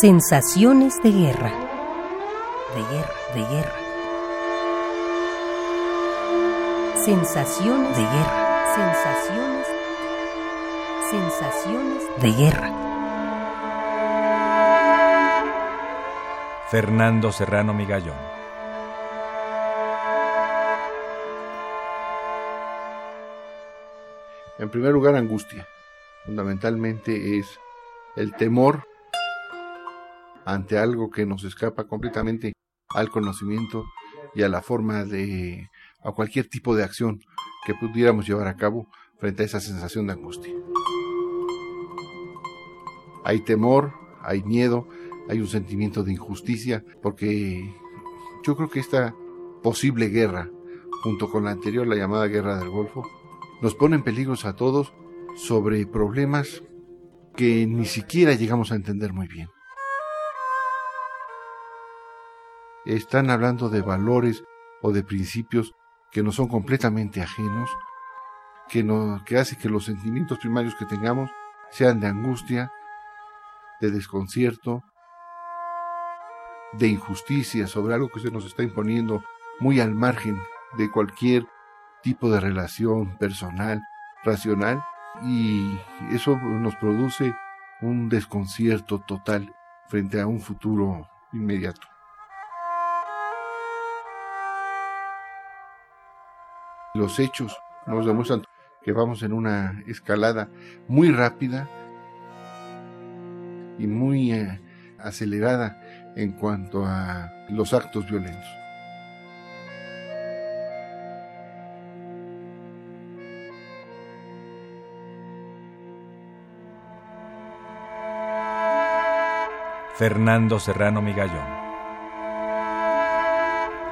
Sensaciones de guerra. De guerra, de guerra. Sensaciones de guerra. Sensaciones. Sensaciones de guerra. Fernando Serrano Migallón. En primer lugar, angustia. Fundamentalmente es el temor ante algo que nos escapa completamente al conocimiento y a la forma de a cualquier tipo de acción que pudiéramos llevar a cabo frente a esa sensación de angustia. Hay temor, hay miedo, hay un sentimiento de injusticia, porque yo creo que esta posible guerra, junto con la anterior, la llamada guerra del Golfo, nos pone en peligros a todos sobre problemas que ni siquiera llegamos a entender muy bien. Están hablando de valores o de principios que nos son completamente ajenos, que, no, que hace que los sentimientos primarios que tengamos sean de angustia, de desconcierto, de injusticia sobre algo que se nos está imponiendo muy al margen de cualquier tipo de relación personal, racional, y eso nos produce un desconcierto total frente a un futuro inmediato. Los hechos nos demuestran que vamos en una escalada muy rápida y muy eh, acelerada en cuanto a los actos violentos. Fernando Serrano Migallón.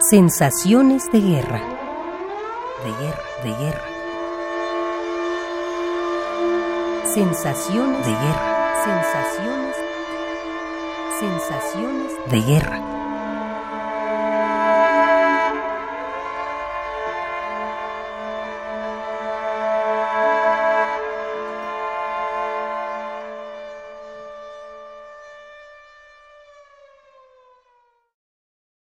Sensaciones de guerra de guerra, de guerra. Sensaciones de guerra, sensaciones, sensaciones de guerra.